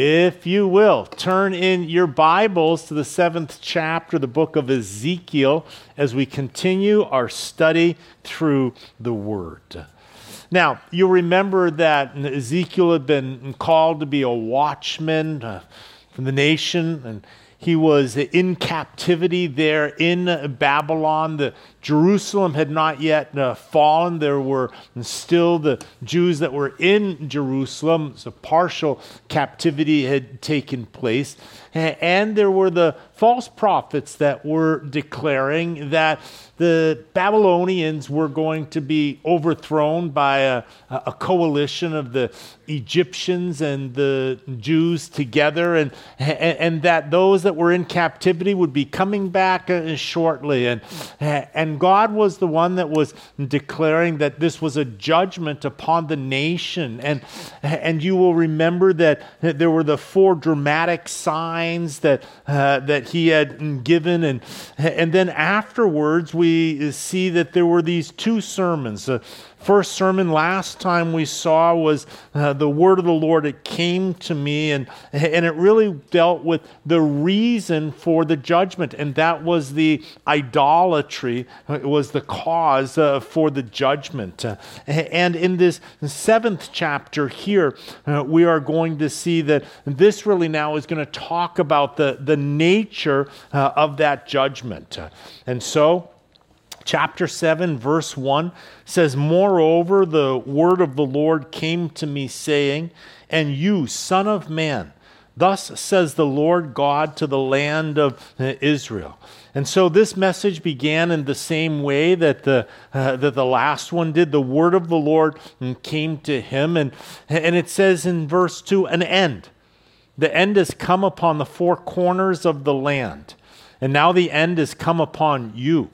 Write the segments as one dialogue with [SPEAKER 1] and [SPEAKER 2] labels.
[SPEAKER 1] If you will, turn in your Bibles to the seventh chapter, the book of Ezekiel, as we continue our study through the Word. Now, you'll remember that Ezekiel had been called to be a watchman uh, for the nation, and he was in captivity there in Babylon. The Jerusalem had not yet uh, fallen. There were still the Jews that were in Jerusalem. So partial captivity had taken place. And there were the false prophets that were declaring that the Babylonians were going to be overthrown by a, a coalition of the Egyptians and the Jews together, and, and, and, that those that were in captivity would be coming back uh, shortly. And, and God was the one that was declaring that this was a judgment upon the nation. And, and you will remember that there were the four dramatic signs that, uh, that he had given. And, and then afterwards, we see that there were these two sermons. The first sermon last time we saw was uh, the word of the Lord. It came to me, and, and it really dealt with the reason for the judgment, and that was the idolatry, it was the cause uh, for the judgment. Uh, and in this seventh chapter here, uh, we are going to see that this really now is going to talk about the, the nature uh, of that judgment. and so, chapter 7, verse 1 says, Moreover, the word of the Lord came to me, saying, And you, son of man, thus says the Lord God to the land of Israel. And so this message began in the same way that the, uh, that the last one did. The word of the Lord came to him. And, and it says in verse 2 an end. The end has come upon the four corners of the land. And now the end has come upon you.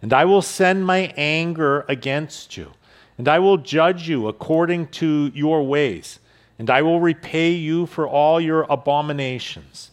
[SPEAKER 1] And I will send my anger against you, and I will judge you according to your ways, and I will repay you for all your abominations.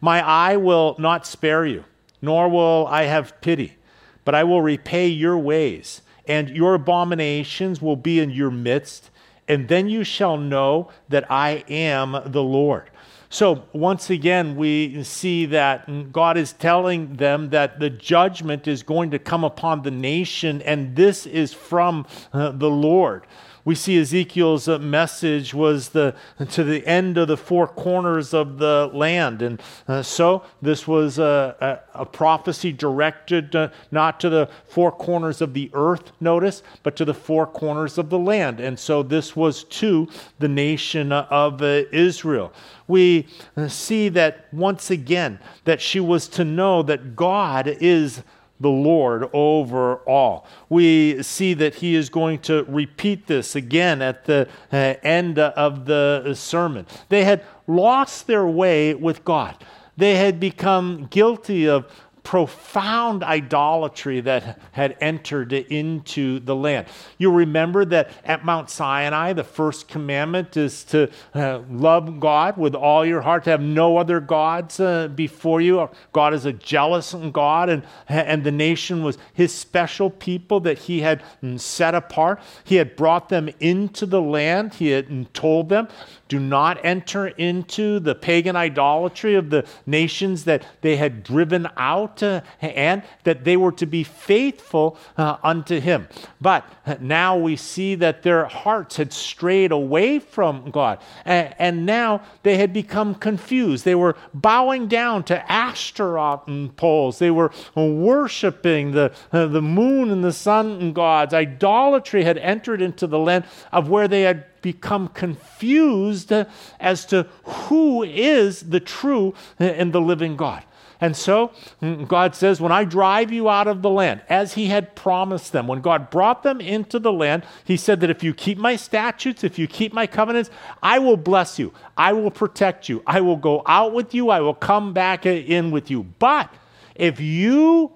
[SPEAKER 1] My eye will not spare you, nor will I have pity, but I will repay your ways, and your abominations will be in your midst, and then you shall know that I am the Lord. So, once again, we see that God is telling them that the judgment is going to come upon the nation, and this is from uh, the Lord we see Ezekiel's uh, message was the, to the end of the four corners of the land. And uh, so this was a, a, a prophecy directed uh, not to the four corners of the earth, notice, but to the four corners of the land. And so this was to the nation of uh, Israel. We uh, see that once again, that she was to know that God is the Lord over all. We see that he is going to repeat this again at the uh, end of the sermon. They had lost their way with God. They had become guilty of profound idolatry that had entered into the land. You remember that at Mount Sinai, the first commandment is to uh, love God with all your heart, to have no other gods uh, before you. God is a jealous God, and, and the nation was his special people that he had set apart. He had brought them into the land, he had told them do not enter into the pagan idolatry of the nations that they had driven out, uh, and that they were to be faithful uh, unto him. But now we see that their hearts had strayed away from God, and, and now they had become confused. They were bowing down to Ashtaroth poles, they were worshiping the, uh, the moon and the sun and gods. Idolatry had entered into the land of where they had become confused as to who is the true and the living God. And so mm, God says, When I drive you out of the land, as He had promised them, when God brought them into the land, He said that if you keep my statutes, if you keep my covenants, I will bless you, I will protect you, I will go out with you, I will come back in with you. But if you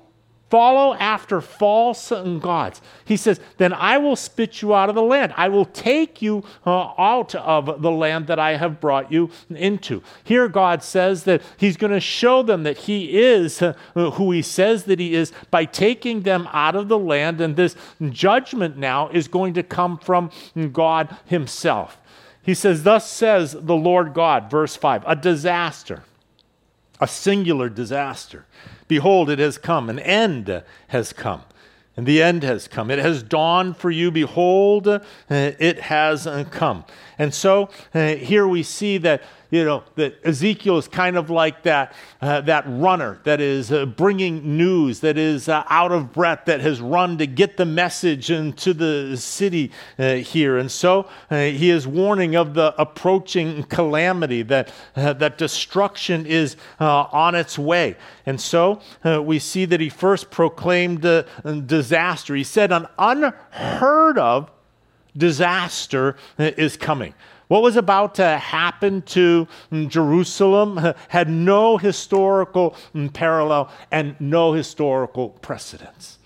[SPEAKER 1] follow after false gods. He says, Then I will spit you out of the land. I will take you uh, out of the land that I have brought you into. Here, God says that He's going to show them that He is uh, who He says that He is by taking them out of the land. And this judgment now is going to come from God Himself. He says, Thus says the Lord God, verse 5, a disaster, a singular disaster. Behold, it has come, an end has come. And the end has come. It has dawned for you. Behold, it has come. And so uh, here we see that you know, that Ezekiel is kind of like that, uh, that runner that is uh, bringing news, that is uh, out of breath, that has run to get the message into the city uh, here. And so uh, he is warning of the approaching calamity, that, uh, that destruction is on its way. And so we see that he first proclaimed disaster. He said, An unheard of disaster is coming. What was about to happen to Jerusalem had no historical parallel and no historical precedence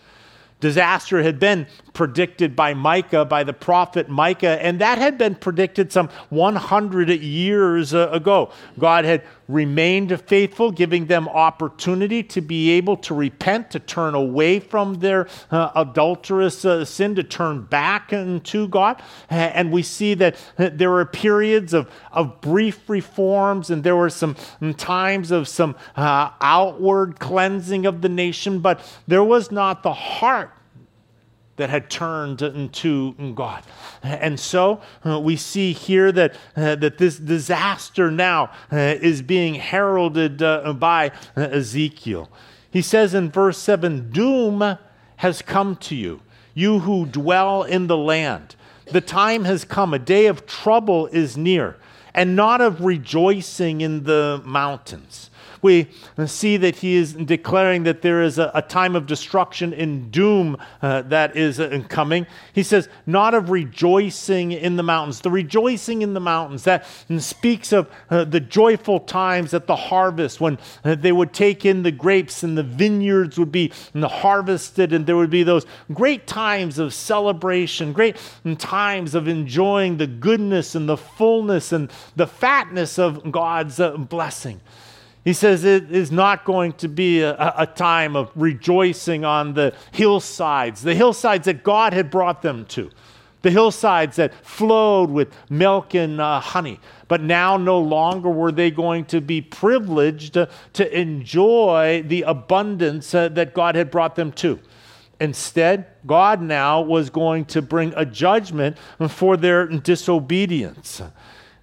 [SPEAKER 1] disaster had been predicted by Micah, by the prophet Micah, and that had been predicted some 100 years uh, ago. God had remained faithful, giving them opportunity to be able to repent, to turn away from their uh, adulterous uh, sin, to turn back to God. And we see that uh, there were periods of, of brief reforms, and there were some times of some uh, outward cleansing of the nation, but there was not the heart that had turned to God. And so uh, we see here that, uh, that this disaster now uh, is being heralded uh, by uh, Ezekiel. He says in verse 7 Doom has come to you, you who dwell in the land. The time has come, a day of trouble is near, and not of rejoicing in the mountains we see that he is declaring that there is a, a time of destruction and doom uh, that is uh, coming. He says, not of rejoicing in the mountains. The rejoicing in the mountains, that speaks of uh, the joyful times at the harvest when uh, they would take in the grapes and the vineyards would be harvested and there would be those great times of celebration, great times of enjoying the goodness and the fullness and the fatness of God's uh, blessing. He says it is not going to be a, a, time of rejoicing on the hillsides, the hillsides that God had brought them to, the hillsides that flowed with milk and uh, honey. But now no longer were they going to be privileged to, to enjoy the abundance uh, that God had brought them to. Instead, God now was going to bring a judgment for their disobedience.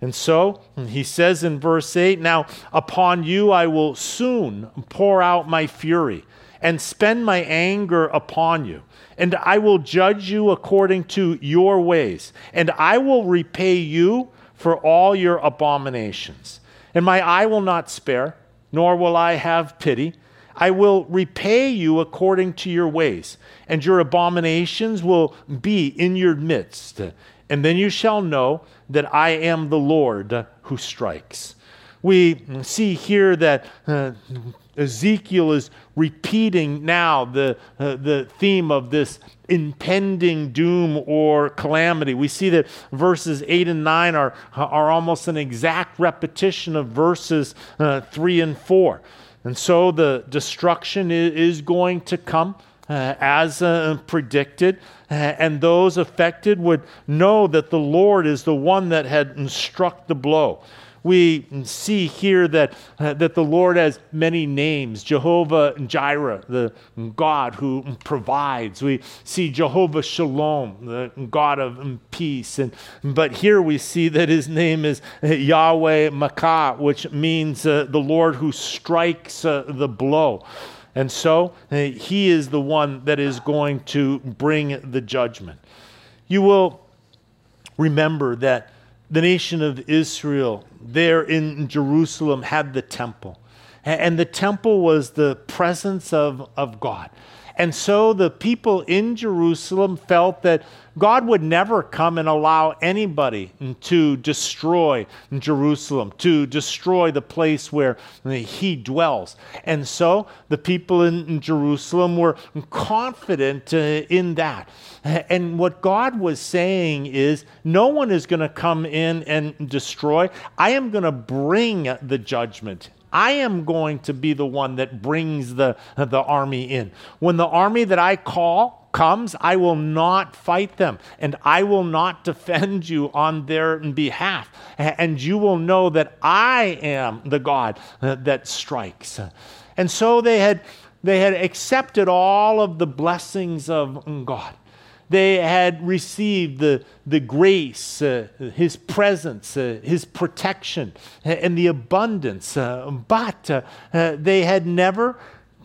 [SPEAKER 1] And so mm, he says in verse 8 Now upon you I will soon pour out my fury and spend my anger upon you. And I will judge you according to your ways, and I will repay you for all your abominations. And my eye will not spare, nor will I have pity. I will repay you according to your ways, and your abominations will be in your midst. And then you shall know that I am the Lord who strikes. We see here that uh, Ezekiel is repeating now the, uh, the theme of this impending doom or calamity. We see that verses 8 and 9 are, are almost an exact repetition of verses uh, 3 and 4. And so the destruction is going to come uh, as uh, predicted, uh, and those affected would know that the Lord is the one that had struck the blow. We see here that, uh, that the Lord has many names Jehovah Jireh, the God who provides. We see Jehovah Shalom, the God of peace. And, but here we see that his name is Yahweh Makah, which means uh, the Lord who strikes uh, the blow. And so uh, he is the one that is going to bring the judgment. You will remember that the nation of Israel there in Jerusalem had the temple. And the temple was the presence of, of God. And so the people in Jerusalem felt that God would never come and allow anybody to destroy Jerusalem, to destroy the place where he dwells. And so the people in Jerusalem were confident uh, in that. And what God was saying is, no one is going to come in and destroy. I am going to bring the judgment I am going to be the one that brings the, the army in. When the army that I call comes, I will not fight them, and I will not defend you on their behalf. And you will know that I am the God uh, that strikes. And so they had, they had accepted all of the blessings of God. They had received the, the grace, uh, His presence, uh, His protection, and the abundance. Uh, but uh, uh, they had never,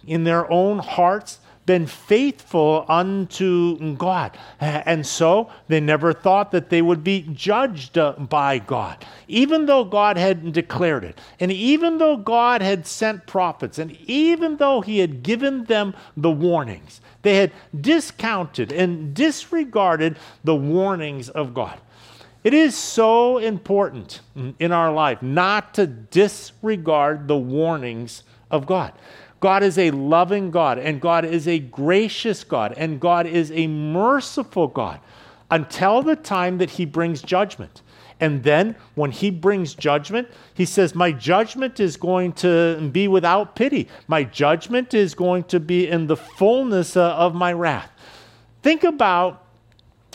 [SPEAKER 1] in their own hearts, been faithful unto God. And so they never thought that they would be judged uh, by God, even though God had declared it. And even though God had sent prophets, and even though He had given them the warnings, they had discounted and disregarded the warnings of God. It is so important in our life not to disregard the warnings of God. God is a loving God, and God is a gracious God, and God is a merciful God until the time that He brings judgment. And then when He brings judgment, He says, My judgment is going to be without pity. My judgment is going to be in the fullness uh, of my wrath. Think about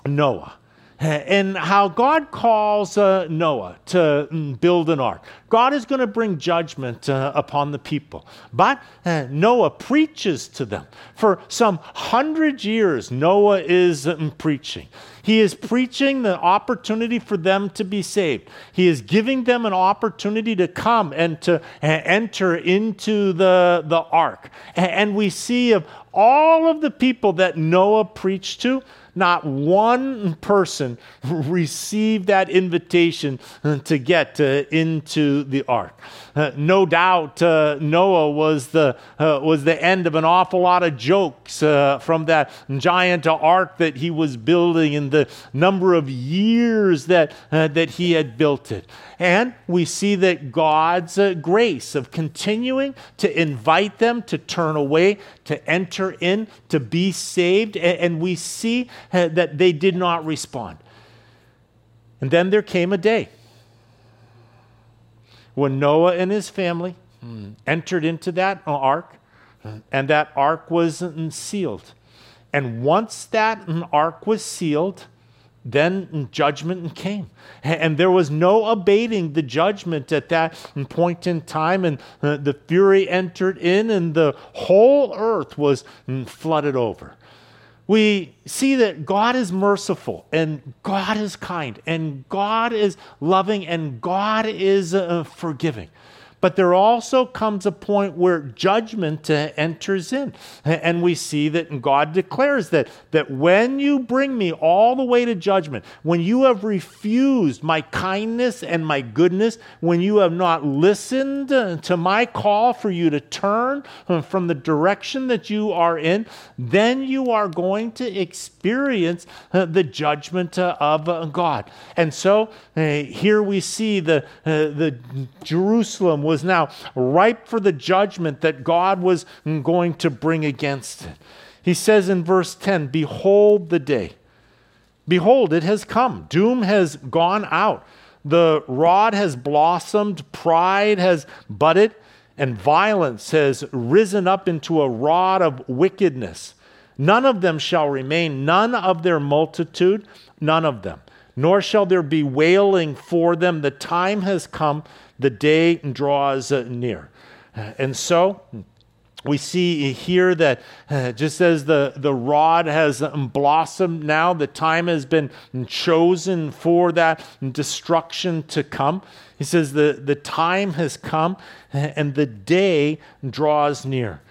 [SPEAKER 1] Noah and how God calls uh, Noah to mm, build an ark. God is going to bring judgment uh, upon the people. But uh, Noah preaches to them. For some hundred years, Noah is um, preaching. He is preaching the opportunity for them to be saved. He is giving them an opportunity to come and to uh, enter into the, the ark. And we see of all of the people that Noah preached to, not one person received that invitation to get uh, into the ark. Uh, no doubt uh, Noah was the, uh, was the end of an awful lot of jokes uh, from that giant ark that he was building and the number of years that, that he had built it. And we see that God's grace of continuing to invite them to turn away, to enter in, to be saved. And, and we see that they did not respond. And then there came a day when Noah and his family mm. entered into that ark, and that ark was sealed. And once that ark was sealed, then judgment came. And there was no abating the judgment at that point in time. And uh, the fury entered in, and the whole earth was flooded over we see that God is merciful and God is kind and God is loving and God is uh, forgiving. But there also comes a point where judgment enters in. And we see that God declares that, that when you bring me all the way to judgment, when you have refused my kindness and my goodness, when you have not listened to my call for you to turn from the direction that you are in, then you are going to experience the judgment of God. And so eh, here we see the, eh, the Jerusalem was now ripe for the judgment that God was going to bring against it. He says in verse 10 Behold the day. Behold, it has come. Doom has gone out. The rod has blossomed. Pride has budded. And violence has risen up into a rod of wickedness. None of them shall remain, none of their multitude, none of them. Nor shall there be wailing for them. The time has come the day draws near. And so, we see here that uh, just as the, the rod has blossomed now, the time has been chosen for that destruction to come. He says the, the time has come and the day draws near.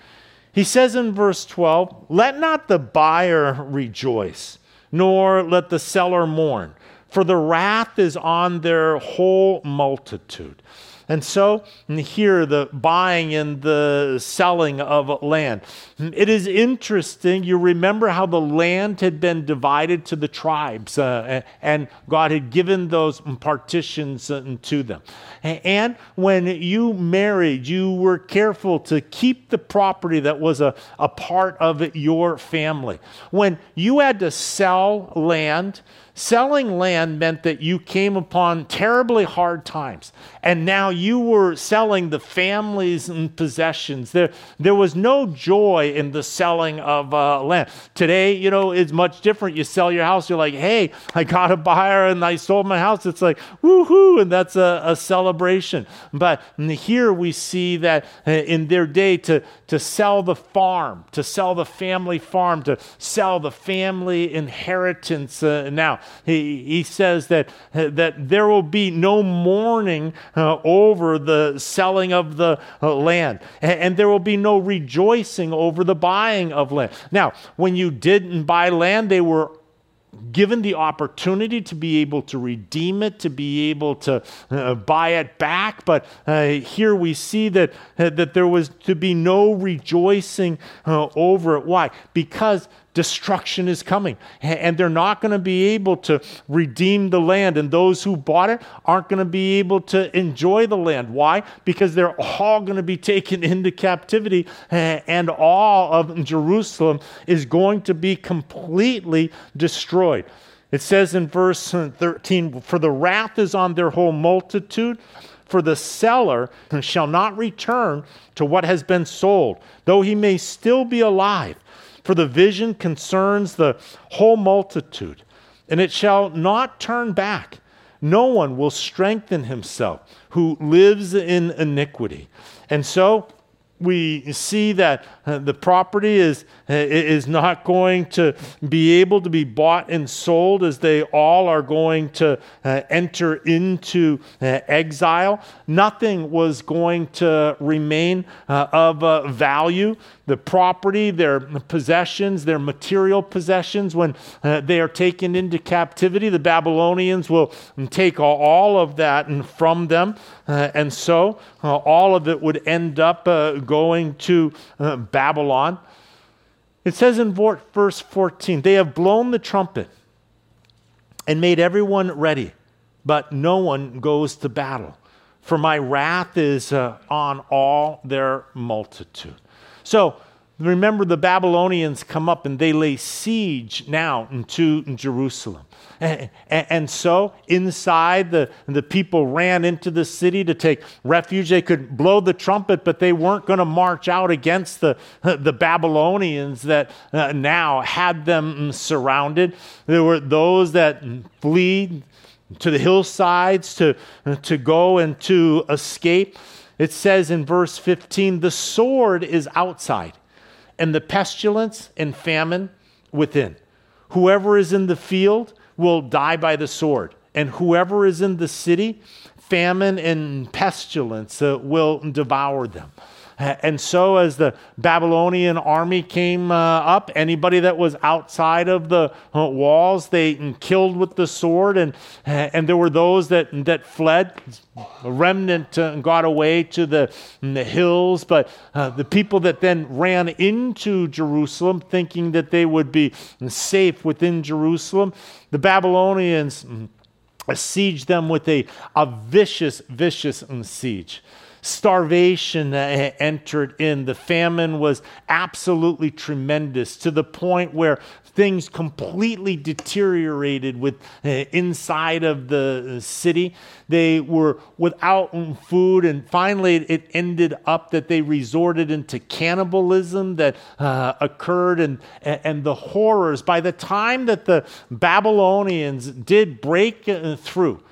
[SPEAKER 1] He says in verse 12, Let not the buyer rejoice, nor let the seller mourn for the wrath is on their whole multitude. And so, here, the buying and the selling of land. It is interesting. You remember how the land had been divided to the tribes, uh, and God had given those partitions uh, to them. And when you married, you were careful to keep the property that was a, a part of your family. When you had to sell land, selling land meant that you came upon terribly hard times. And now you were selling the families and possessions. There, there was no joy in the selling of uh, land. Today, you know, it's much different. You sell your house, you're like, hey, I got a buyer and I sold my house. It's like, woohoo, and that's a, a celebration. But here we see that uh, in their day to, to sell the farm, to sell the family farm, to sell the family inheritance. Uh, now, he, he says that, that there will be no mourning uh, over the selling of the uh, land, and, and there will be no rejoicing over the buying of land. Now, when you didn't buy land, they were given the opportunity to be able to redeem it, to be able to uh, buy it back. But uh, here we see that, uh, that there was to be no rejoicing uh, over it. Why? Because destruction is coming. And they're not going to be able to redeem the land. And those who bought it aren't going to be able to enjoy the land. Why? Because they're all going to be taken into captivity. And all of Jerusalem is going to be completely destroyed. It says in verse 13, For the wrath is on their whole multitude for the seller shall not return to what has been sold, though he may still be alive for the vision concerns the whole multitude, and it shall not turn back. No one will strengthen himself who lives in iniquity. And so we see that uh, the property is, uh, is not going to be able to be bought and sold as they all are going to uh, enter into uh, exile. Nothing was going to remain of value. The property, their possessions, their material possessions, when they are taken into captivity, the Babylonians will take all of that from them. and so all of it would end up going to Babylon. It says in verse 14, they have blown the trumpet and made everyone ready, but no one goes to battle. For my wrath is uh, on all their multitude. So remember, the Babylonians come up and they lay siege now into Jerusalem. And, and, so inside, the, the people ran into the city to take refuge. They could blow the trumpet, but they weren't going to march out against the, the Babylonians that uh, now had them surrounded. There were those that fled to the hillsides to, to go and to escape. It says in verse 15 the sword is outside, and the pestilence and famine within. Whoever is in the field, will die by the sword, and whoever is in the city, famine and pestilence uh, will devour them. And so, as the Babylonian army came uh, up, anybody that was outside of the uh, walls, they killed with the sword. And, and there were those that, that fled. A remnant uh, got away to the, the hills. But uh, the people that then ran into Jerusalem, thinking that they would be safe within Jerusalem, the Babylonians mm, besieged them with a, a vicious, vicious siege starvation entered in. The famine was absolutely tremendous to the point where things completely deteriorated with uh, inside of the city. They were without food, and finally it ended up that they resorted into cannibalism that uh, occurred, and and the horrors. By the time that the Babylonians did break uh, through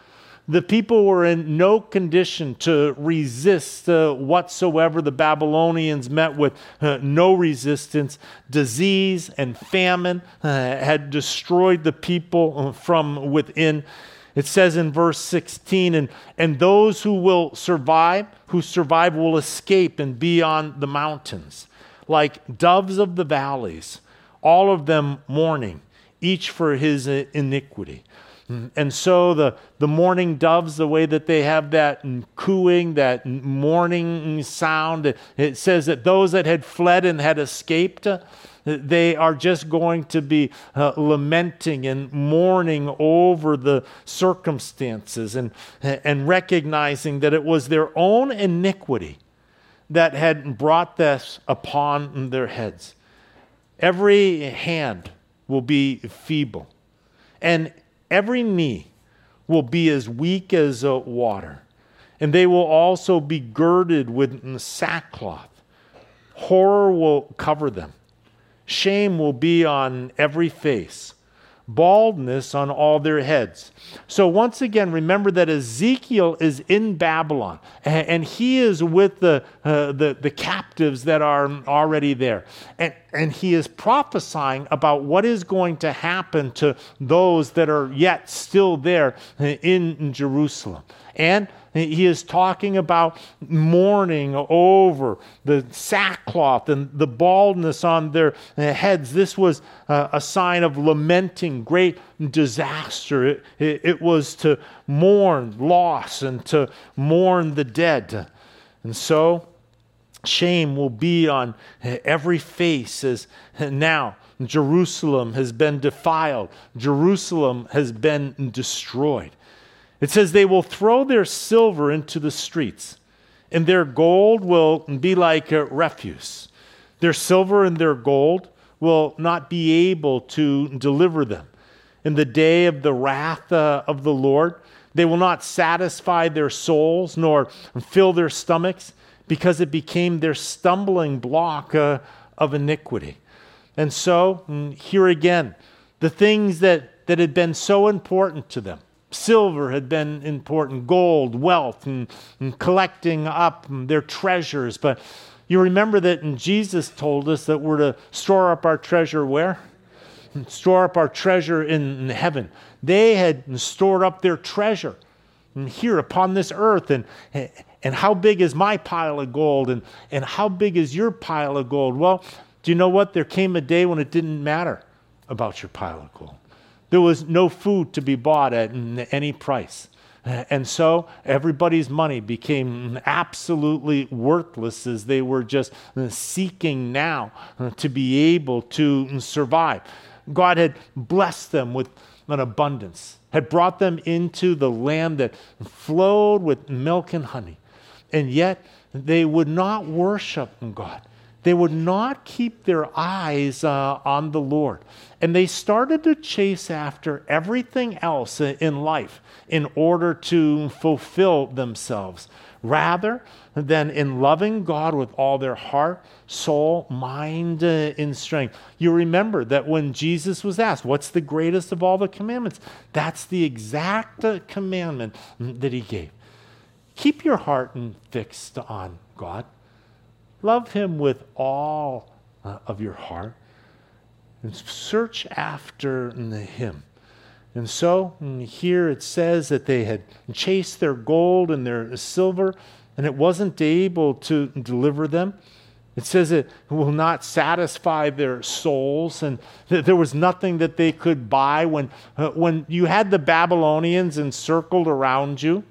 [SPEAKER 1] the people were in no condition to resist uh, whatsoever. The Babylonians met with uh, no resistance. Disease and famine uh, had destroyed the people uh, from within. It says in verse 16, and, and those who will survive, who survive, will escape and be on the mountains, like doves of the valleys, all of them mourning, each for his iniquity. And so the, the mourning doves, the way that they have that cooing, that mourning sound, it says that those that had fled and had escaped, they are just going to be uh, lamenting and mourning over the circumstances and, and recognizing that it was their own iniquity that had brought this upon their heads. Every hand will be feeble. And every knee will be as weak as uh, water, and they will also be girded with sackcloth. Horror will cover them, shame will be on every face baldness on all their heads. So, once again, remember that Ezekiel is in Babylon and he is with the, uh, the, the captives that are already there. And, and he is prophesying about what is going to happen to those that are yet still there in Jerusalem. And he is talking about mourning over the sackcloth and the baldness on their heads. This was a sign of lamenting great disaster. It, it, it was to mourn loss and to mourn the dead. And so, shame will be on every face as now Jerusalem has been defiled, Jerusalem has been destroyed. It says, They will throw their silver into the streets, and their gold will be like refuse. Their silver and their gold will not be able to deliver them. In the day of the wrath uh, of the Lord, they will not satisfy their souls nor fill their stomachs because it became their stumbling block uh, of iniquity. And so, mm, here again, the things that, that had been so important to them Silver had been important, gold, wealth, and, and collecting up their treasures. But you remember that and Jesus told us that we're to store up our treasure where? Store up our treasure in, in heaven. They had stored up their treasure here upon this earth. And, and how big is my pile of gold? And, and how big is your pile of gold? Well, do you know what? There came a day when it didn't matter about your pile of gold. There was no food to be bought at any price. And so everybody's money became absolutely worthless as they were just seeking now to be able to survive. God had blessed them with an abundance, had brought them into the land that flowed with milk and honey. And yet they would not worship God. They would not keep their eyes uh, on the Lord. And they started to chase after everything else in life in order to fulfill themselves, rather than in loving God with all their heart, soul, mind, uh, and strength. You remember that when Jesus was asked, What's the greatest of all the commandments? That's the exact uh, commandment that he gave. Keep your heart fixed on God. Love him with all uh, of your heart and search after him. And so mm, here it says that they had chased their gold and their silver, and it wasn't able to deliver them. It says it will not satisfy their souls, and that there was nothing that they could buy. When, uh, when you had the Babylonians encircled around you,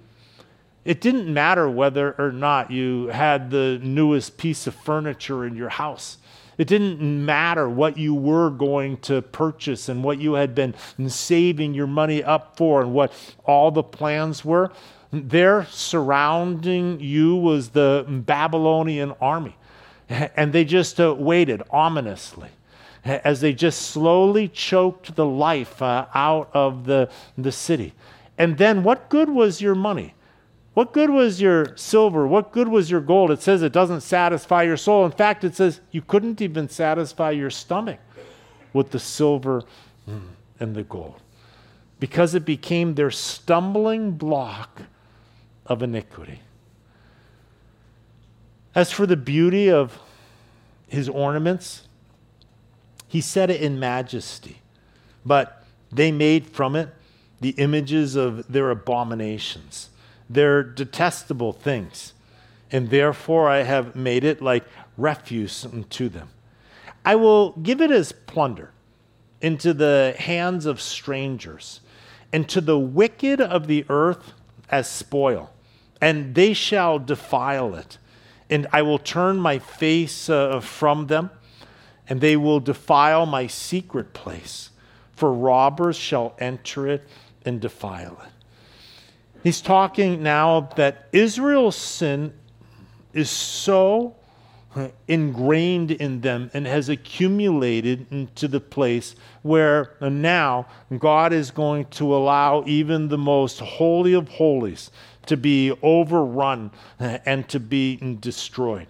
[SPEAKER 1] it didn't matter whether or not you had the newest piece of furniture in your house. It didn't matter what you were going to purchase and what you had been saving your money up for and what all the plans were. There surrounding you was the Babylonian army. And they just uh, waited ominously as they just slowly choked the life uh, out of the, the city. And then, what good was your money? What good was your silver? What good was your gold? It says it doesn't satisfy your soul. In fact, it says you couldn't even satisfy your stomach with the silver mm, and the gold because it became their stumbling block of iniquity. As for the beauty of his ornaments, he set it in majesty, but they made from it the images of their abominations. They're detestable things, and therefore I have made it like refuse to them. I will give it as plunder into the hands of strangers, and to the wicked of the earth as spoil, and they shall defile it. And I will turn my face uh, from them, and they will defile my secret place, for robbers shall enter it and defile it. He's talking now that Israel's sin is so ingrained in them and has accumulated into the place where now God is going to allow even the most holy of holies to be overrun and to be destroyed.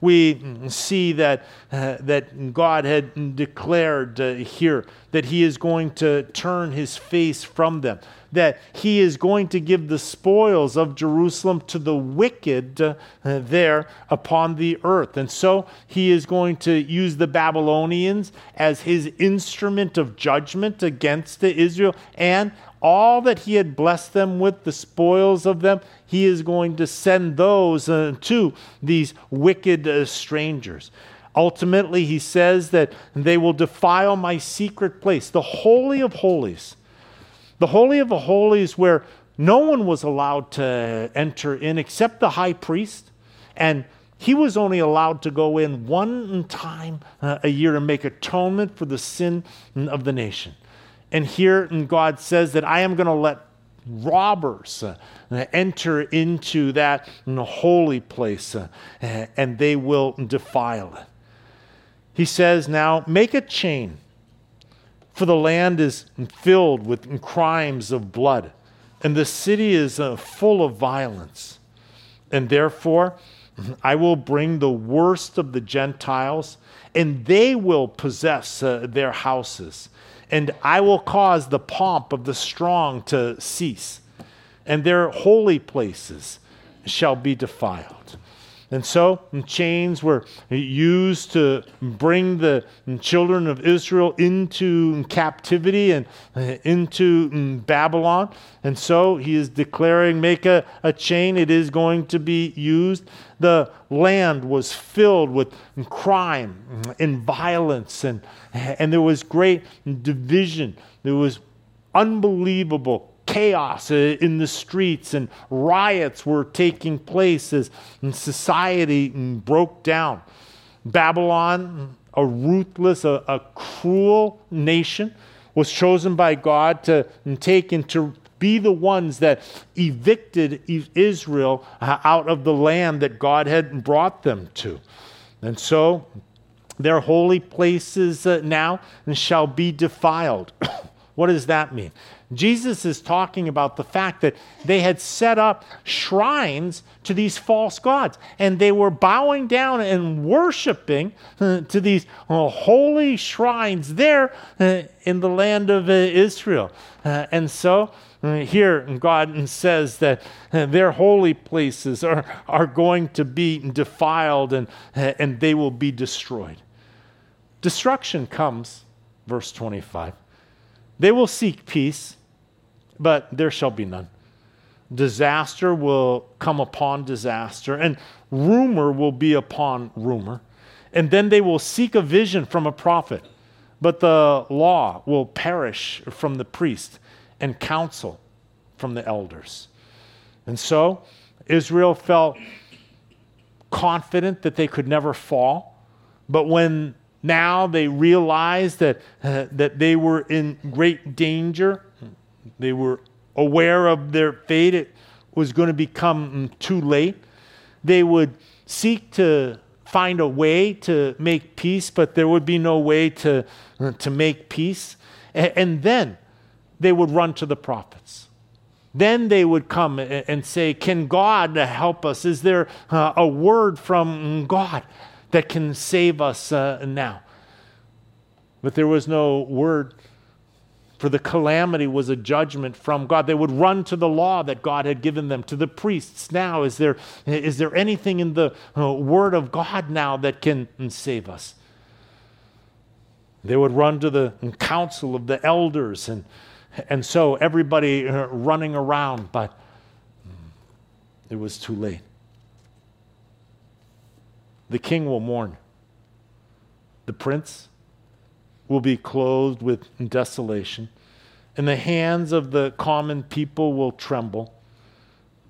[SPEAKER 1] We see that, uh, that God had declared uh, here that He is going to turn His face from them, that He is going to give the spoils of Jerusalem to the wicked uh, there upon the earth. And so He is going to use the Babylonians as His instrument of judgment against the Israel and all that he had blessed them with, the spoils of them, he is going to send those uh, to these wicked uh, strangers. Ultimately, he says that they will defile my secret place, the Holy of Holies. The Holy of the Holies, where no one was allowed to enter in except the high priest. And he was only allowed to go in one time uh, a year and make atonement for the sin of the nation. And here God says that I am going to let robbers uh, enter into that holy place uh, and they will defile it. He says, Now make a chain, for the land is filled with crimes of blood, and the city is uh, full of violence. And therefore, I will bring the worst of the Gentiles, and they will possess uh, their houses and I will cause the pomp of the strong to cease, and their holy places shall be defiled. And so mm, chains were used to bring the mm, children of Israel into mm, captivity and uh, into Babylon. And so he is declaring, make a, a chain, it is going to be used. The land was filled with crime and violence, and, and there was great division. There was unbelievable chaos uh, in the streets and riots were taking place as society broke down. Babylon, a ruthless, a, a cruel nation, was chosen by God to take and to be the ones that evicted Israel uh, out of the land that God had brought them to. And so their holy places uh, now shall be defiled. what does that mean? Jesus is talking about the fact that they had set up shrines to these false gods and they were bowing down and worshiping uh, to these uh, holy shrines there uh, in the land of Israel. And so here God says that their holy places are, are going to be defiled and, and they will be destroyed. Destruction comes, verse 25 they will seek peace, but there shall be none. Disaster will come upon disaster, and rumor will be upon rumor. And then they will seek a vision from a prophet, but the law will perish from the priest, and counsel from the elders. And so Israel felt confident that they could never fall. But when now they realized that, uh, that they were in great danger. They were aware of their fate. It was going to become too late. They would seek to find a way to make peace, but there would be no way to, uh, to make peace. And, then they would run to the prophets. Then they would come and say, Can God help us? Is there uh, a word from God? That can save us uh, now. But there was no word, for the calamity was a judgment from God. They would run to the law that God had given them, to the priests. Now, is there, is there anything in the uh, word of God now that can save us? They would run to the council of the elders, and, and so everybody uh, running around, but mm, it was too late the king will mourn. The prince will be clothed with desolation, and the hands of the common people will tremble.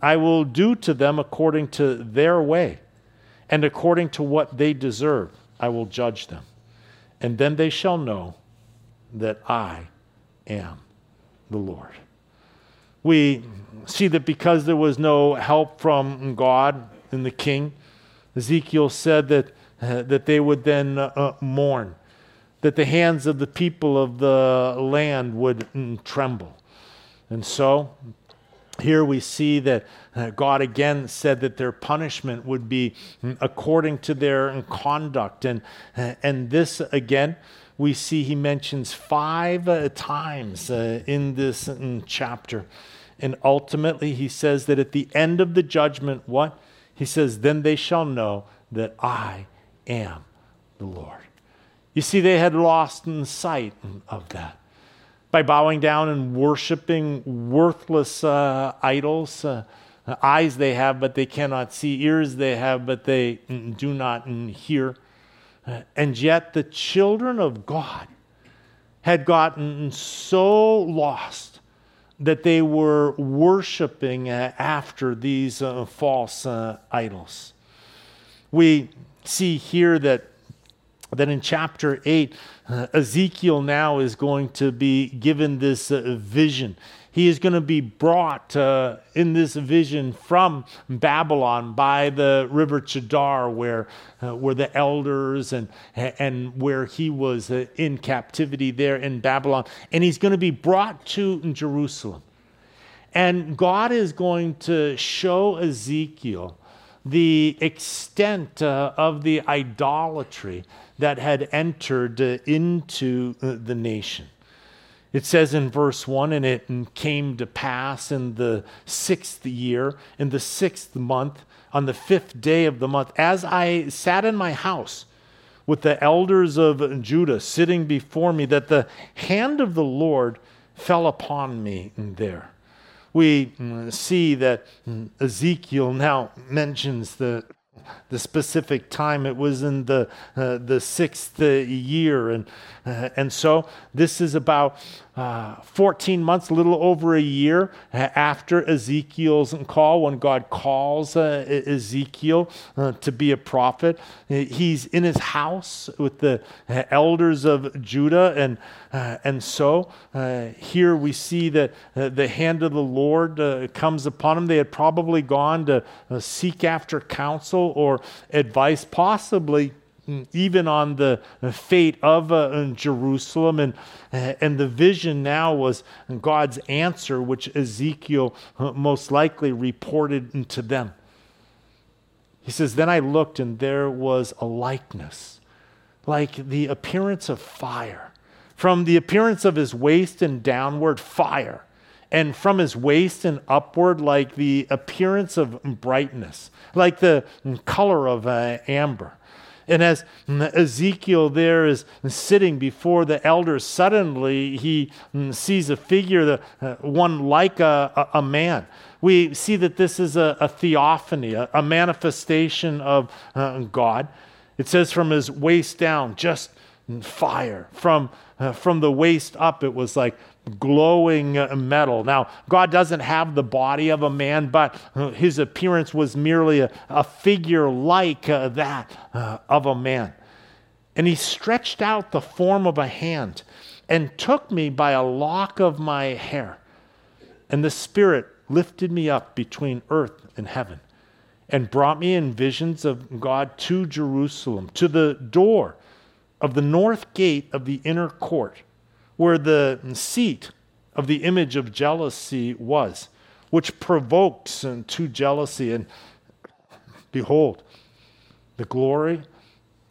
[SPEAKER 1] I will do to them according to their way, and according to what they deserve, I will judge them. And then they shall know that I am the Lord. We see that because there was no help from God in the king, Ezekiel said that uh, that they would then uh, mourn, that the hands of the people of the land would mm, tremble. And so, here we see that uh, God again said that their punishment would be mm, according to their conduct. And, uh, and this again, we see he mentions five uh, times uh, in this mm, chapter. And ultimately, he says that at the end of the judgment, what? He says, Then they shall know that I am the Lord. You see, they had lost sight of that by bowing down and worshiping worthless uh, idols. Uh, eyes they have, but they cannot see. Ears they have, but they do not hear. And yet, the children of God had gotten so lost that they were worshiping uh, after these uh, false uh, idols. We see here that, that in chapter 8, uh, Ezekiel now is going to be given this vision. He is going to be brought uh, in this vision from Babylon by the river Chebar, where, uh, where the elders and, and where he was uh, in captivity there in Babylon. And he's going to be brought to Jerusalem. And God is going to show Ezekiel the extent uh, of the idolatry that had entered uh, into uh, the nation. It says in verse 1 And it came to pass in the sixth year, in the sixth month, on the fifth day of the month, as I sat in my house with the elders of Judah sitting before me, that the hand of the Lord fell upon me there we mm, see that mm, Ezekiel now mentions the the specific time. It was in the, uh, the sixth uh, year. And, uh, and so this is about uh, 14 months, a little over a year uh, after Ezekiel's call, when God calls uh, Ezekiel uh, to be a prophet. Uh, he's in his house with the uh, elders of Judah. And, and so here we see that the hand of the Lord comes upon him. They had probably gone to seek after counsel or advice, possibly even on the fate of uh, Jerusalem. And, and the vision now was God's answer, which Ezekiel uh, most likely reported to them. He says, Then I looked, and there was a likeness, like the appearance of fire. From the appearance of his waist and downward, fire and from his waist and upward, like the appearance of brightness, like the color of uh, amber. And as Ezekiel there is sitting before the elders, suddenly he sees a figure, the, uh, one like a, a, man. We see that this is a, a theophany, a, a, manifestation of uh, God. It says from his waist down, just fire. From, uh, from the waist up, it was like glowing metal. Now, God doesn't have the body of a man, but his appearance was merely a, a figure like uh, that uh, of a man. And he stretched out the form of a hand and took me by a lock of my hair. And the Spirit lifted me up between earth and heaven and brought me in visions of God to Jerusalem, to the door of the north gate of the inner court where the seat of the image of jealousy was, which provokes to jealousy. And behold, the glory,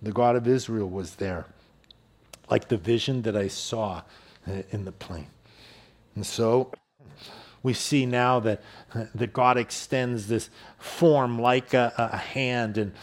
[SPEAKER 1] the God of Israel was there, like the vision that I saw uh, in the plain. And so we see now that, uh, that God extends this form like a, a hand and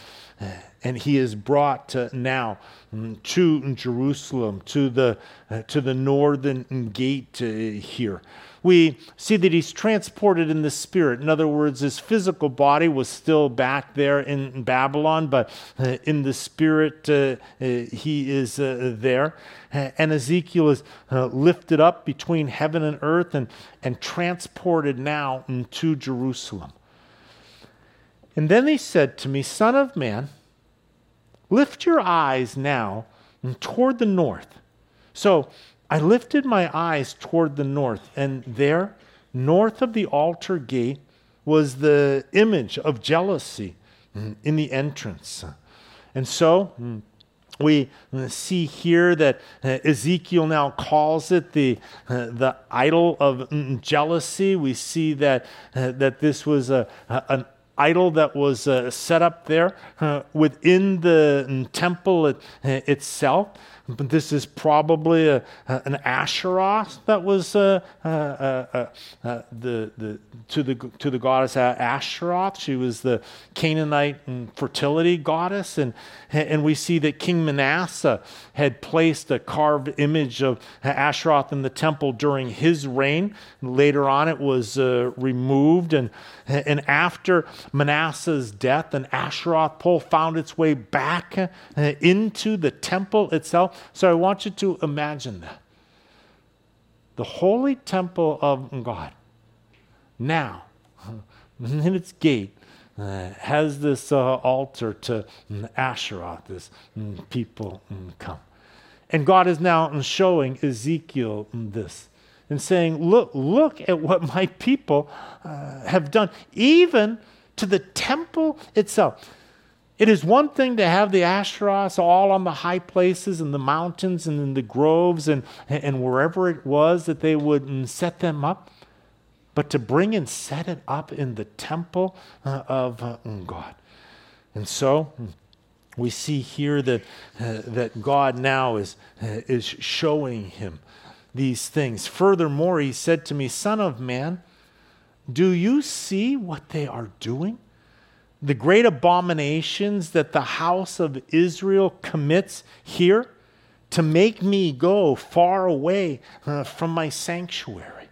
[SPEAKER 1] and he is brought now mm, to Jerusalem, to the, uh, to the northern gate uh, here. We see that he's transported in the spirit. In other words, his physical body was still back there in Babylon, but uh, in the spirit, uh, uh, he is uh, there. And Ezekiel is lifted up between heaven and earth and, and transported now to Jerusalem. And then he said to me, Son of man, lift your eyes now toward the north. So I lifted my eyes toward the north, and there, north of the altar gate, was the image of jealousy in the entrance. And so, we see here that uh, Ezekiel now calls it the, uh, the idol of jealousy. We see that, uh, that this was a, an idol that was uh, set up there uh, within the mm, temple it, itself. But this is probably a, a, an Asherah that was uh, uh, uh, uh, the, the, to, the, to the goddess Asheroth. She was the Canaanite fertility goddess. And, and we see that King Manasseh had placed a carved image of Asheroth in the temple during his reign. Later on, it was uh, removed. And, and after Manasseh's death, an Asheroth pole found its way back uh, into the temple itself. So I want you to imagine that. The holy temple of God now, in its gate, uh, has this uh, altar to Asherah, this mm, people mm, come. And God is now showing Ezekiel this and saying, Look, look at what my people uh, have done, even to the temple itself. It is one thing to have the Asherahs all on the high places and the mountains and in the groves and, and wherever it was that they would set them up, but to bring and set it up in the temple uh, of uh, God. And so we see here that, uh, that God now is, is showing him these things. Furthermore, he said to me, Son of man, do you see what they are doing? The great abominations that the house of Israel commits here to make me go far away uh, from my sanctuary.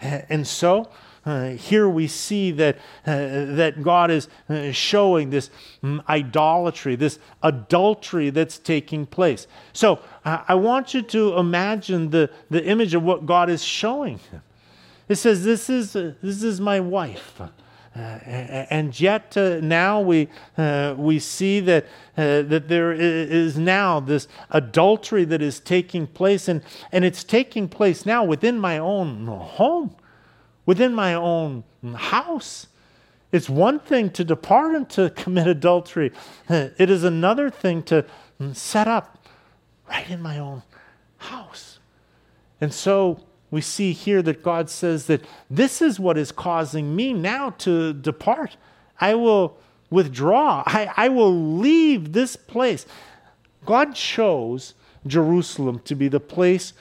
[SPEAKER 1] And so, uh, here we see that, uh, that God is uh, showing this um, idolatry, this adultery that's taking place. So I want you to imagine the, the image of what God is showing him. It says, This is, uh, this is my wife. Uh, and yet uh, now we, uh, we see that, uh, that there is now this adultery that is taking place, and, and it's taking place now within my own home, within my own house. It's one thing to depart and to commit adultery, it is another thing to set up right in my own house. And so we see here that God says that this is what is causing me now to depart. I will withdraw, I, I will leave this place. God chose Jerusalem to be the place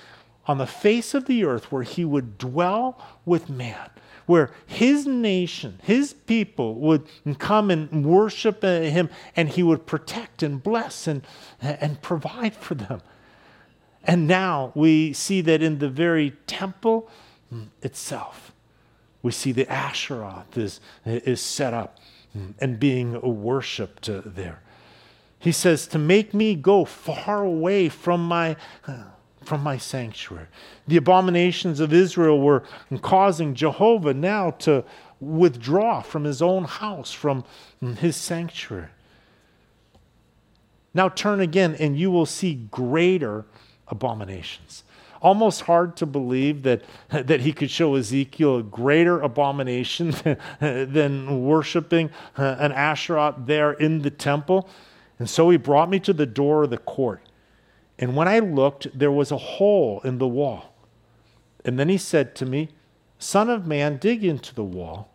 [SPEAKER 1] on the face of the earth where he would dwell with man, where his nation, his people would come and worship him, and he would protect and bless and, and provide for them. And now we see that in the very temple itself, we see the Asherah is, is set up and being worshiped there. He says, To make me go far away from my, from my sanctuary. The abominations of Israel were causing Jehovah now to withdraw from his own house, from his sanctuary. Now turn again, and you will see greater abominations. Almost hard to believe that, that he could show Ezekiel a greater abomination than worshiping uh, an Asherah there in the temple. And so he brought me to the door of the court. And when I looked, there was a hole in the wall. And then he said to me, Son of man, dig into the wall.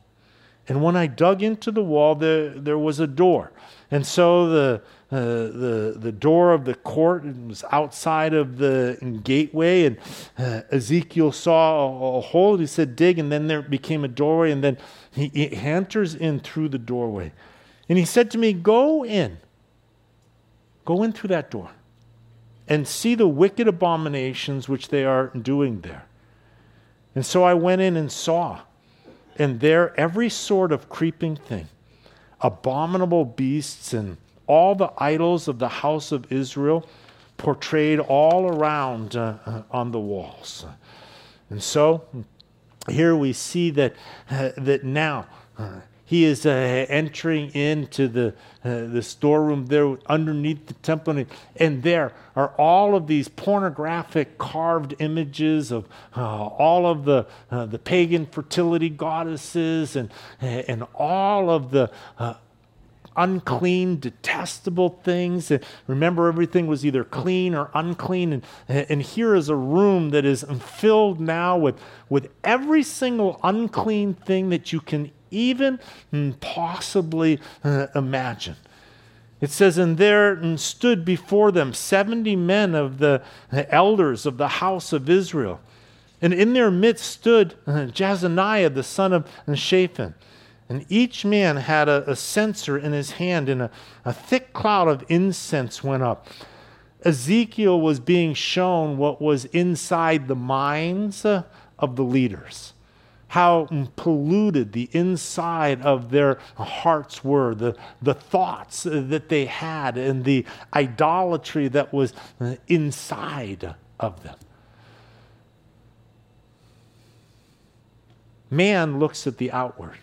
[SPEAKER 1] And when I dug into the wall, there, there was a door. And so the, uh, the, the door of the court was outside of the gateway, and uh, Ezekiel saw a, a, hole. He said, Dig, and then there became a doorway, and then he, he enters in through the doorway. And he said to me, Go in. Go in through that door and see the wicked abominations which they are doing there. And so I went in and saw, and there every sort of creeping thing, abominable beasts and all the idols of the house of Israel portrayed all around uh, uh, on the walls. And so here we see that, uh, that now uh, he is uh, entering into the, uh, the storeroom there underneath the temple, and there are all of these pornographic carved images of all of the, the pagan fertility goddesses and, and all of the unclean, detestable things. And remember, everything was either clean or unclean. And, and here is a room that is filled now with, with every single unclean thing that you can even possibly uh, imagine. It says, And there stood before them 70 men of the elders of the house of Israel. And in their midst stood uh, Jaazaniah, the son of Shaphan. And each man had a, a censer in his hand, and a, a thick cloud of incense went up. Ezekiel was being shown what was inside the minds uh, of the leaders how polluted the inside of their hearts were, the, the thoughts that they had, and the idolatry that was inside of them. Man looks at the outward,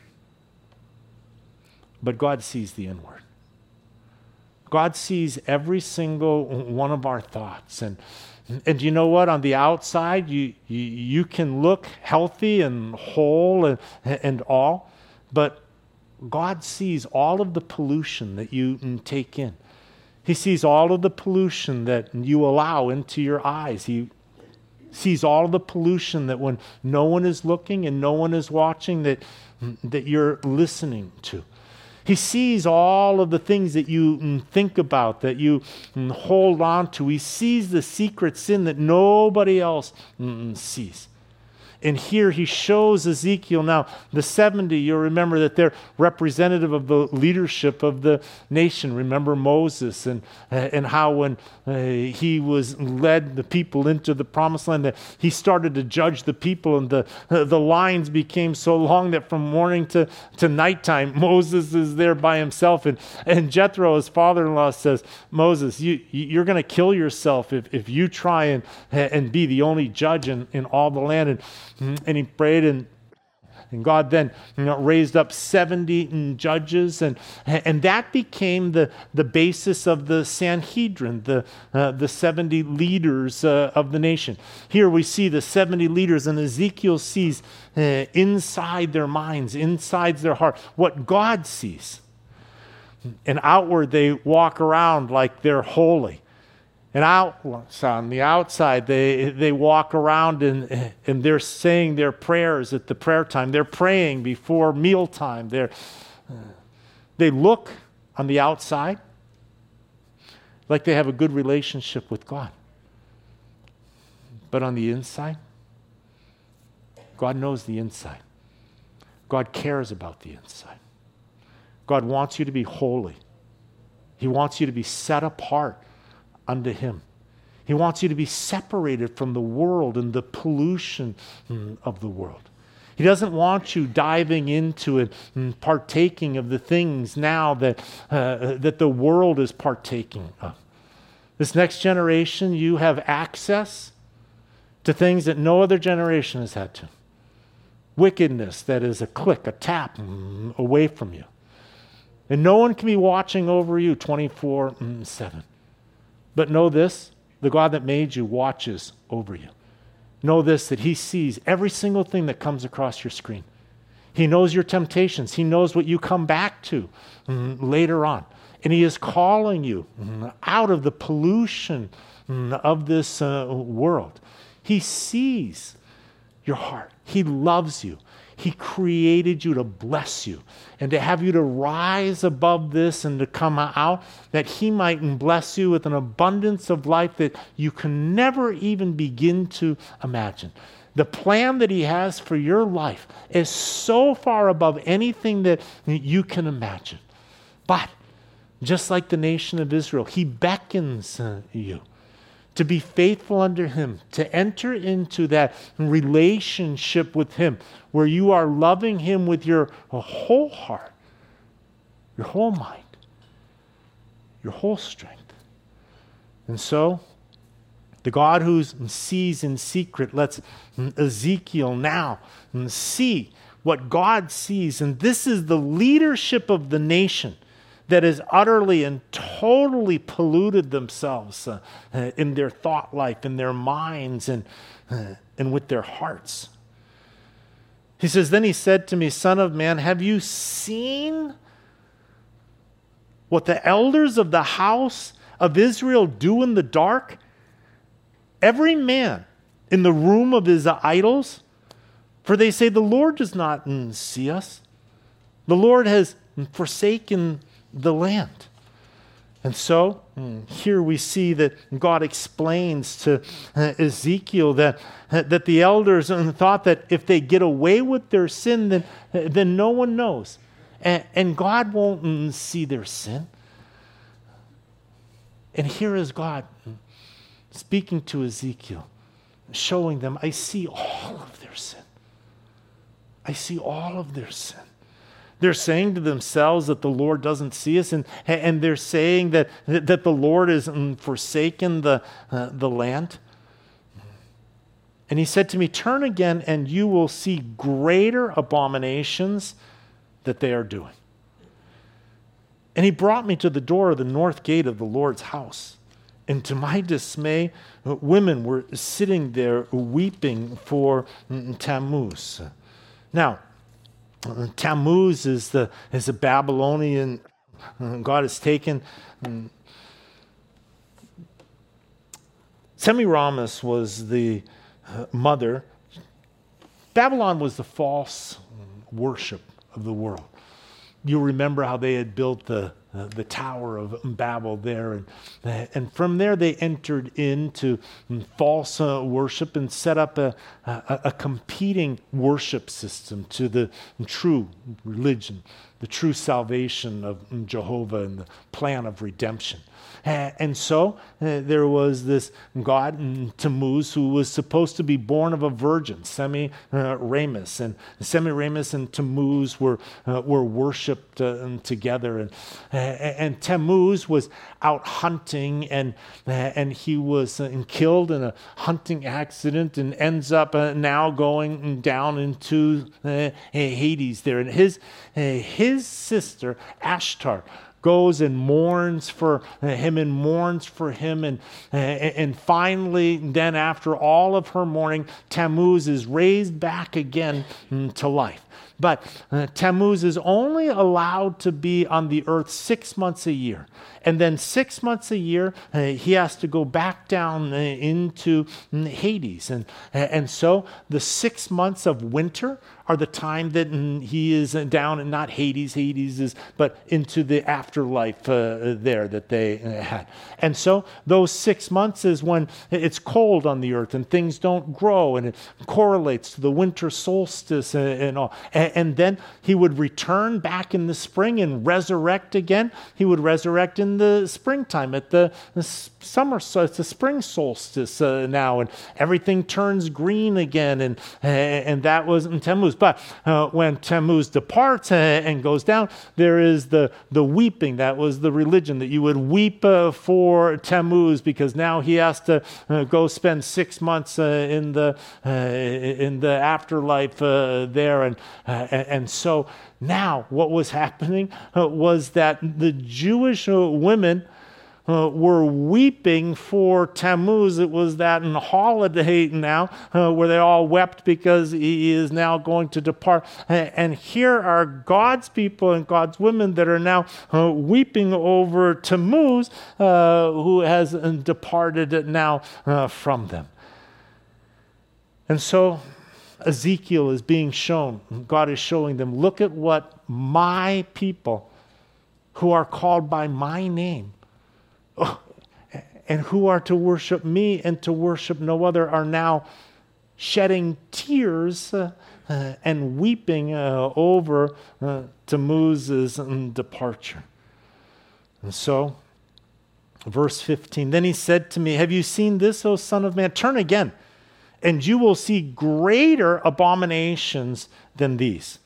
[SPEAKER 1] but God sees the inward. God sees every single one of our thoughts. And and you know what? On the outside, you, you, you can look healthy and whole and, and all, but God sees all of the pollution that you take in. He sees all of the pollution that you allow into your eyes. He sees all of the pollution that when no one is looking and no one is watching, that, that you're listening to. He sees all of the things that you mm, think about, that you mm, hold on to. He sees the secret sin that nobody else mm, sees. And here he shows Ezekiel now, the 70, you'll remember that they're representative of the leadership of the nation. Remember Moses and, and how when uh, he was led the people into the promised land, that he started to judge the people, and the, the lines became so long that from morning to, to nighttime, Moses is there by himself. And, and Jethro, his father in law, says, Moses, you, you're going to kill yourself if, if you try and, and be the only judge in, in all the land. And. And he prayed, and, and God then you know, raised up 70 judges, and, and that became the, the basis of the Sanhedrin, the, uh, the 70 leaders uh, of the nation. Here we see the 70 leaders, and Ezekiel sees uh, inside their minds, inside their heart, what God sees. And outward, they walk around like they're holy. And out on the outside, they, they walk around and, and they're saying their prayers at the prayer time. They're praying before mealtime. They're, they look on the outside like they have a good relationship with God. But on the inside, God knows the inside. God cares about the inside. God wants you to be holy. He wants you to be set apart unto Him. He wants you to be separated from the world and the pollution mm, of the world. He doesn't want you diving into it and partaking of the things now that, uh, that the world is partaking of. This next generation, you have access to things that no other generation has had to. Wickedness that is a click, a tap mm, away from you. And no one can be watching over you 24 mm, 7. But know this the God that made you watches over you. Know this that He sees every single thing that comes across your screen. He knows your temptations, He knows what you come back to mm, later on. And He is calling you mm, out of the pollution mm, of this uh, world. He sees your heart, He loves you. He created you to bless you and to have you to rise above this and to come out that He might bless you with an abundance of life that you can never even begin to imagine. The plan that He has for your life is so far above anything that you can imagine. But just like the nation of Israel, He beckons uh, you to be faithful under Him, to enter into that relationship with Him where you are loving Him with your whole heart, your whole mind, your whole strength. And so, the God who sees in secret lets Ezekiel now see what God sees. And this is the leadership of the nation that has utterly and totally polluted themselves uh, uh, in their thought life, in their minds, and, uh, and with their hearts. He says, Then he said to me, Son of man, have you seen what the elders of the house of Israel do in the dark? Every man in the room of his idols, for they say, The Lord does not see us. The Lord has forsaken the land. And so here we see that God explains to uh, Ezekiel that, uh, that the elders thought that if they get away with their sin, then, uh, then no one knows. And, and God won't mm, see their sin. And here is God speaking to Ezekiel, showing them, I see all of their sin. I see all of their sin. They're saying to themselves that the Lord doesn't see us, and, and they're saying that, that the Lord has mm, forsaken the, uh, the land. And he said to me, Turn again, and you will see greater abominations that they are doing. And he brought me to the door of the north gate of the Lord's house. And to my dismay, women were sitting there weeping for mm, Tammuz. Now, Tammuz is the is a Babylonian uh, God has taken. Um, Semiramis was the uh, mother. Babylon was the false worship of the world. You remember how they had built the uh, the Tower of Babel there. And, uh, and from there, they entered into false uh, worship and set up a, a, a, competing worship system to the true religion, the true salvation of Jehovah and the plan of redemption. Uh, and so uh, there was this god Tammuz who was supposed to be born of a virgin, Semiramis. Uh, and Semiramis and Tammuz were, uh, were worshipped uh, together. And, uh, and Tammuz was out hunting and, and he was killed in a hunting accident and ends up now going down into Hades there. And his, his sister, Ashtar, goes and mourns for him and mourns for him. And, and finally, then after all of her mourning, Tammuz is raised back again to life. But uh, Tammuz is only allowed to be on the earth six months a year. And then six months a year, uh, he has to go back down uh, into mm, Hades. And, and so the six months of winter are the time that mm, he is down and not Hades, Hades is, but into the afterlife uh, there that they uh, had. And so those six months is when it's cold on the earth and things don't grow, and it correlates to the winter solstice and, and all. And, and then he would return back in the spring and resurrect again. He would resurrect in the springtime at the, the summer, so it's the spring solstice uh, now, and everything turns green again, and and that was in Tammuz. But uh, when Tammuz departs uh, and goes down, there is the the weeping. That was the religion that you would weep uh, for Tammuz because now he has to uh, go spend six months uh, in the in the afterlife there, and and so now what was happening was that the Jewish women uh, were weeping for Tammuz. It was that in holiday now uh, where they all wept because he is now going to depart. And here are God's people and God's women that are now uh, weeping over Tammuz, uh, who has departed now uh, from them. And so Ezekiel is being shown, God is showing them, look at what my people who are called by my name and who are to worship me and to worship no other are now shedding tears uh, and weeping uh, over uh, Tammuz's departure. And so, verse 15 Then he said to me, Have you seen this, O Son of Man? Turn again, and you will see greater abominations than these.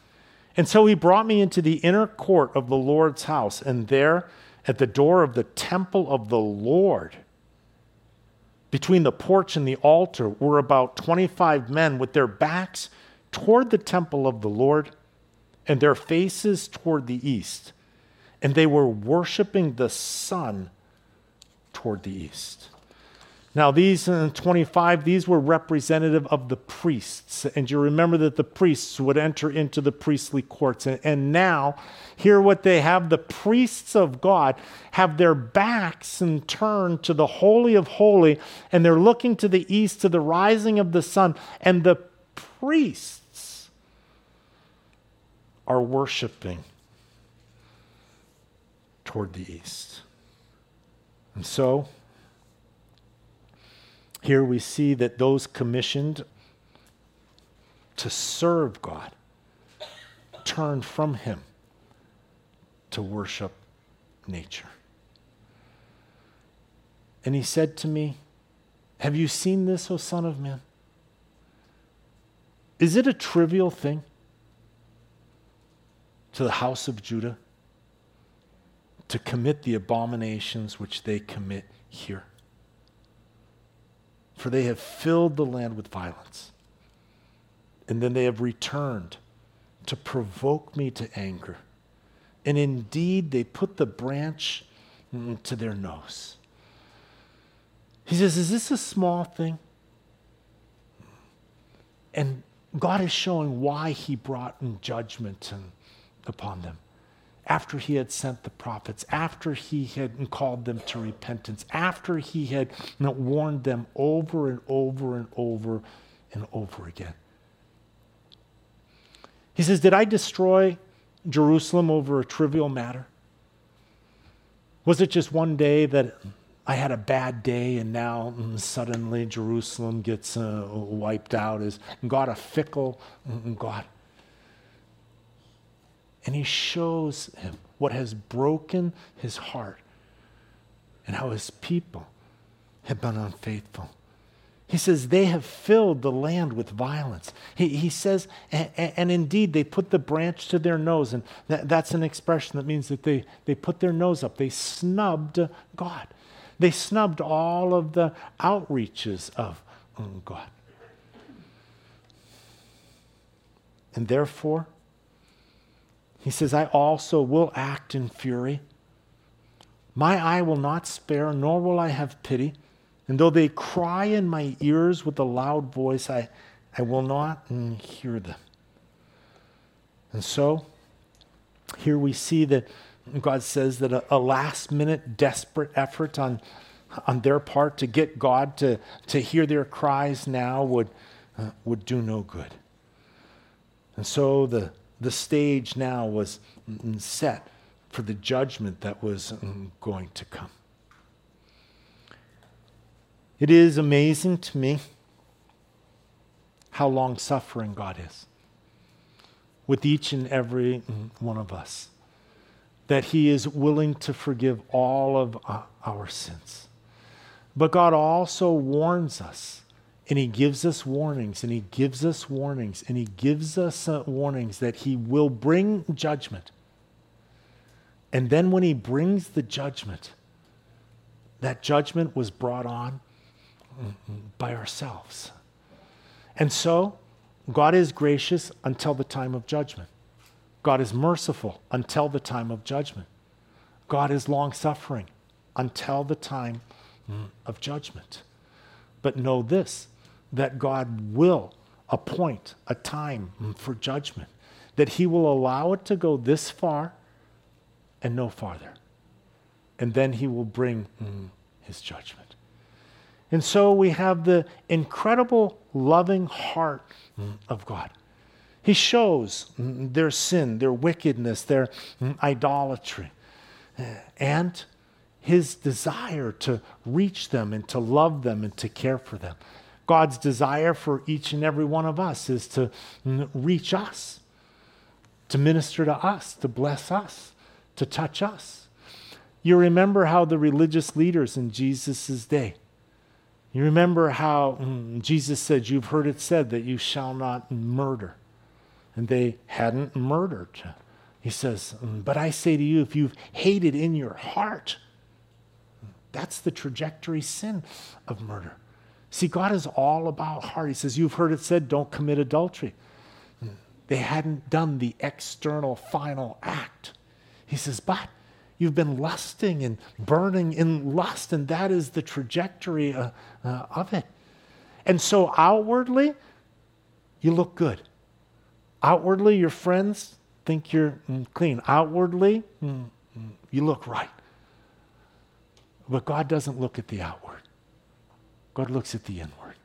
[SPEAKER 1] And so he brought me into the inner court of the Lord's house, and there at the door of the temple of the Lord. Between the porch and the altar were about 25 men with their backs toward the temple of the Lord and their faces toward the east. And they were worshiping the sun toward the east. Now, these uh, 25, these were representative of the priests. And you remember that the priests would enter into the priestly courts. And, and now, here what they have the priests of God have their backs and turned to the Holy of Holy, and they're looking to the east to the rising of the sun. And the priests are worshiping toward the east. And so, here we see that those commissioned to serve God turn from Him to worship nature. And he said to me, Have you seen this, O Son of Man? Is it a trivial thing to the house of Judah to commit the abominations which they commit here? For they have filled the land with violence. And then they have returned to provoke me to anger. And indeed, they put the branch to their nose. He says, Is this a small thing? And God is showing why he brought judgment upon them after he had sent the prophets, after he had called them to repentance, after he had you know, warned them over and over and over and over again. He says, Did I destroy Jerusalem over a trivial matter? Was it just one day that I had a bad day and now mm, suddenly Jerusalem gets uh, wiped out? Is God a fickle mm, God? And he shows him what has broken his heart and how his people have been unfaithful. He says, they have filled the land with violence. He, he says, and, and, indeed, they put the branch to their nose. And that, that's an expression that means that they, they put their nose up. They snubbed God. They snubbed all of the outreaches of um, God. And therefore, he says, I also will act in fury. My eye will not spare, nor will I have pity. And though they cry in my ears with a loud voice, I, I will not hear them. And so, here we see that God says that a, a last minute desperate effort on, on their part to get God to, to hear their cries now would, uh, would do no good. And so the, the stage now was set for the judgment that was mm, going to come. It is amazing to me how long suffering God is with each and every one of us, that He is willing to forgive all of uh, our sins. But God also warns us and he gives us warnings, and he gives us warnings, and he gives us uh, warnings that he will bring judgment. And then when he brings the judgment, that judgment was brought on by ourselves. And so, God is gracious until the time of judgment. God is merciful until the time of judgment. God is long suffering until the time of judgment. But know this that God will appoint a time for judgment, that He will allow it to go this far and no farther. And then He will bring His judgment. And so we have the incredible loving heart of God. He shows their sin, their wickedness, their idolatry, and his desire to reach them and to love them and to care for them. God's desire for each and every one of us is to reach us, to minister to us, to bless us, to touch us. You remember how the religious leaders in Jesus' day, you remember how mm, Jesus said, You've heard it said that you shall not murder. And they hadn't murdered. He says, mm, But I say to you, if you've hated in your heart, that's the trajectory sin of murder. See, God is all about heart. He says, You've heard it said, don't commit adultery. They hadn't done the external final act. He says, But You've been lusting and burning in lust, and that is the trajectory uh, uh, of it. And so outwardly, you look good. Outwardly, your friends think you're mm, clean. Outwardly, mm, mm, you look right. But God doesn't look at the outward, God looks at the inward.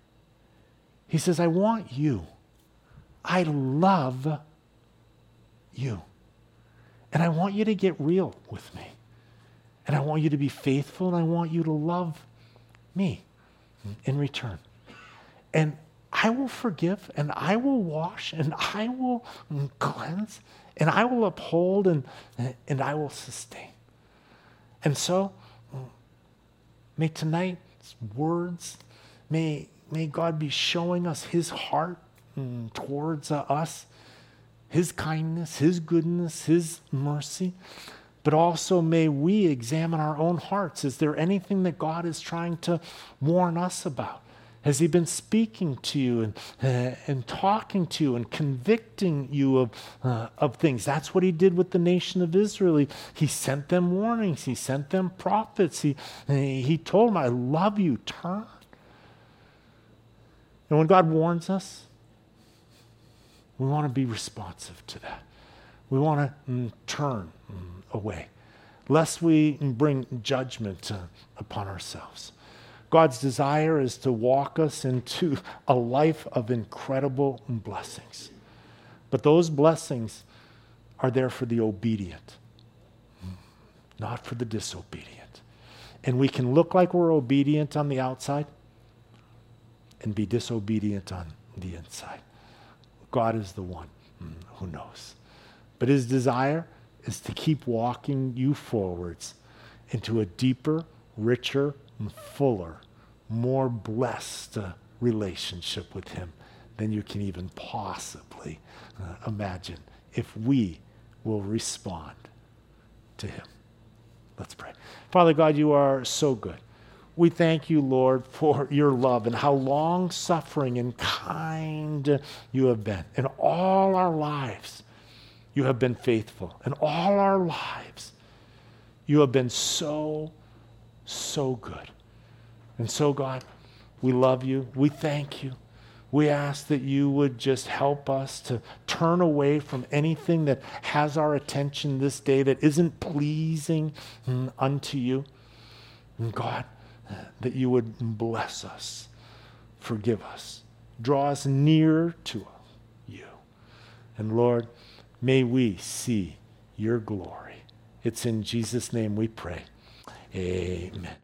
[SPEAKER 1] He says, I want you. I love you. And I want you to get real with me. And I want you to be faithful and I want you to love me in return. And I will forgive and I will wash and I will cleanse and I will uphold and, and I will sustain. And so, mm, may tonight's words, may, may God be showing us his heart mm, towards uh, us, his kindness, his goodness, his mercy. But also, may we examine our own hearts. Is there anything that God is trying to warn us about? Has He been speaking to you and, uh, and talking to you and convicting you of, uh, of things? That's what He did with the nation of Israel. He, he sent them warnings, He sent them prophets. He, he told them, I love you, turn. And when God warns us, we want to be responsive to that. We want to mm, turn mm, away, lest we bring judgment uh, upon ourselves. God's desire is to walk us into a life of incredible blessings. But those blessings are there for the obedient, not for the disobedient. And we can look like we're obedient on the outside and be disobedient on the inside. God is the one mm, who knows. But his desire is to keep walking you forwards into a deeper, richer, and fuller, more blessed relationship with Him than you can even possibly uh, imagine if we will respond to Him. Let's pray. Father God, you are so good. We thank you, Lord, for your love and how long suffering and kind you have been. In all our lives, you have been faithful. In all our lives, you have been so, so good. And so, God, we love you. We thank you. We ask that you would just help us to turn away from anything that has our attention this day that isn't pleasing mm, unto you. And God, that you would bless us, forgive us, draw us near to you. And Lord, may we see your glory. It's in Jesus' name we pray. Amen.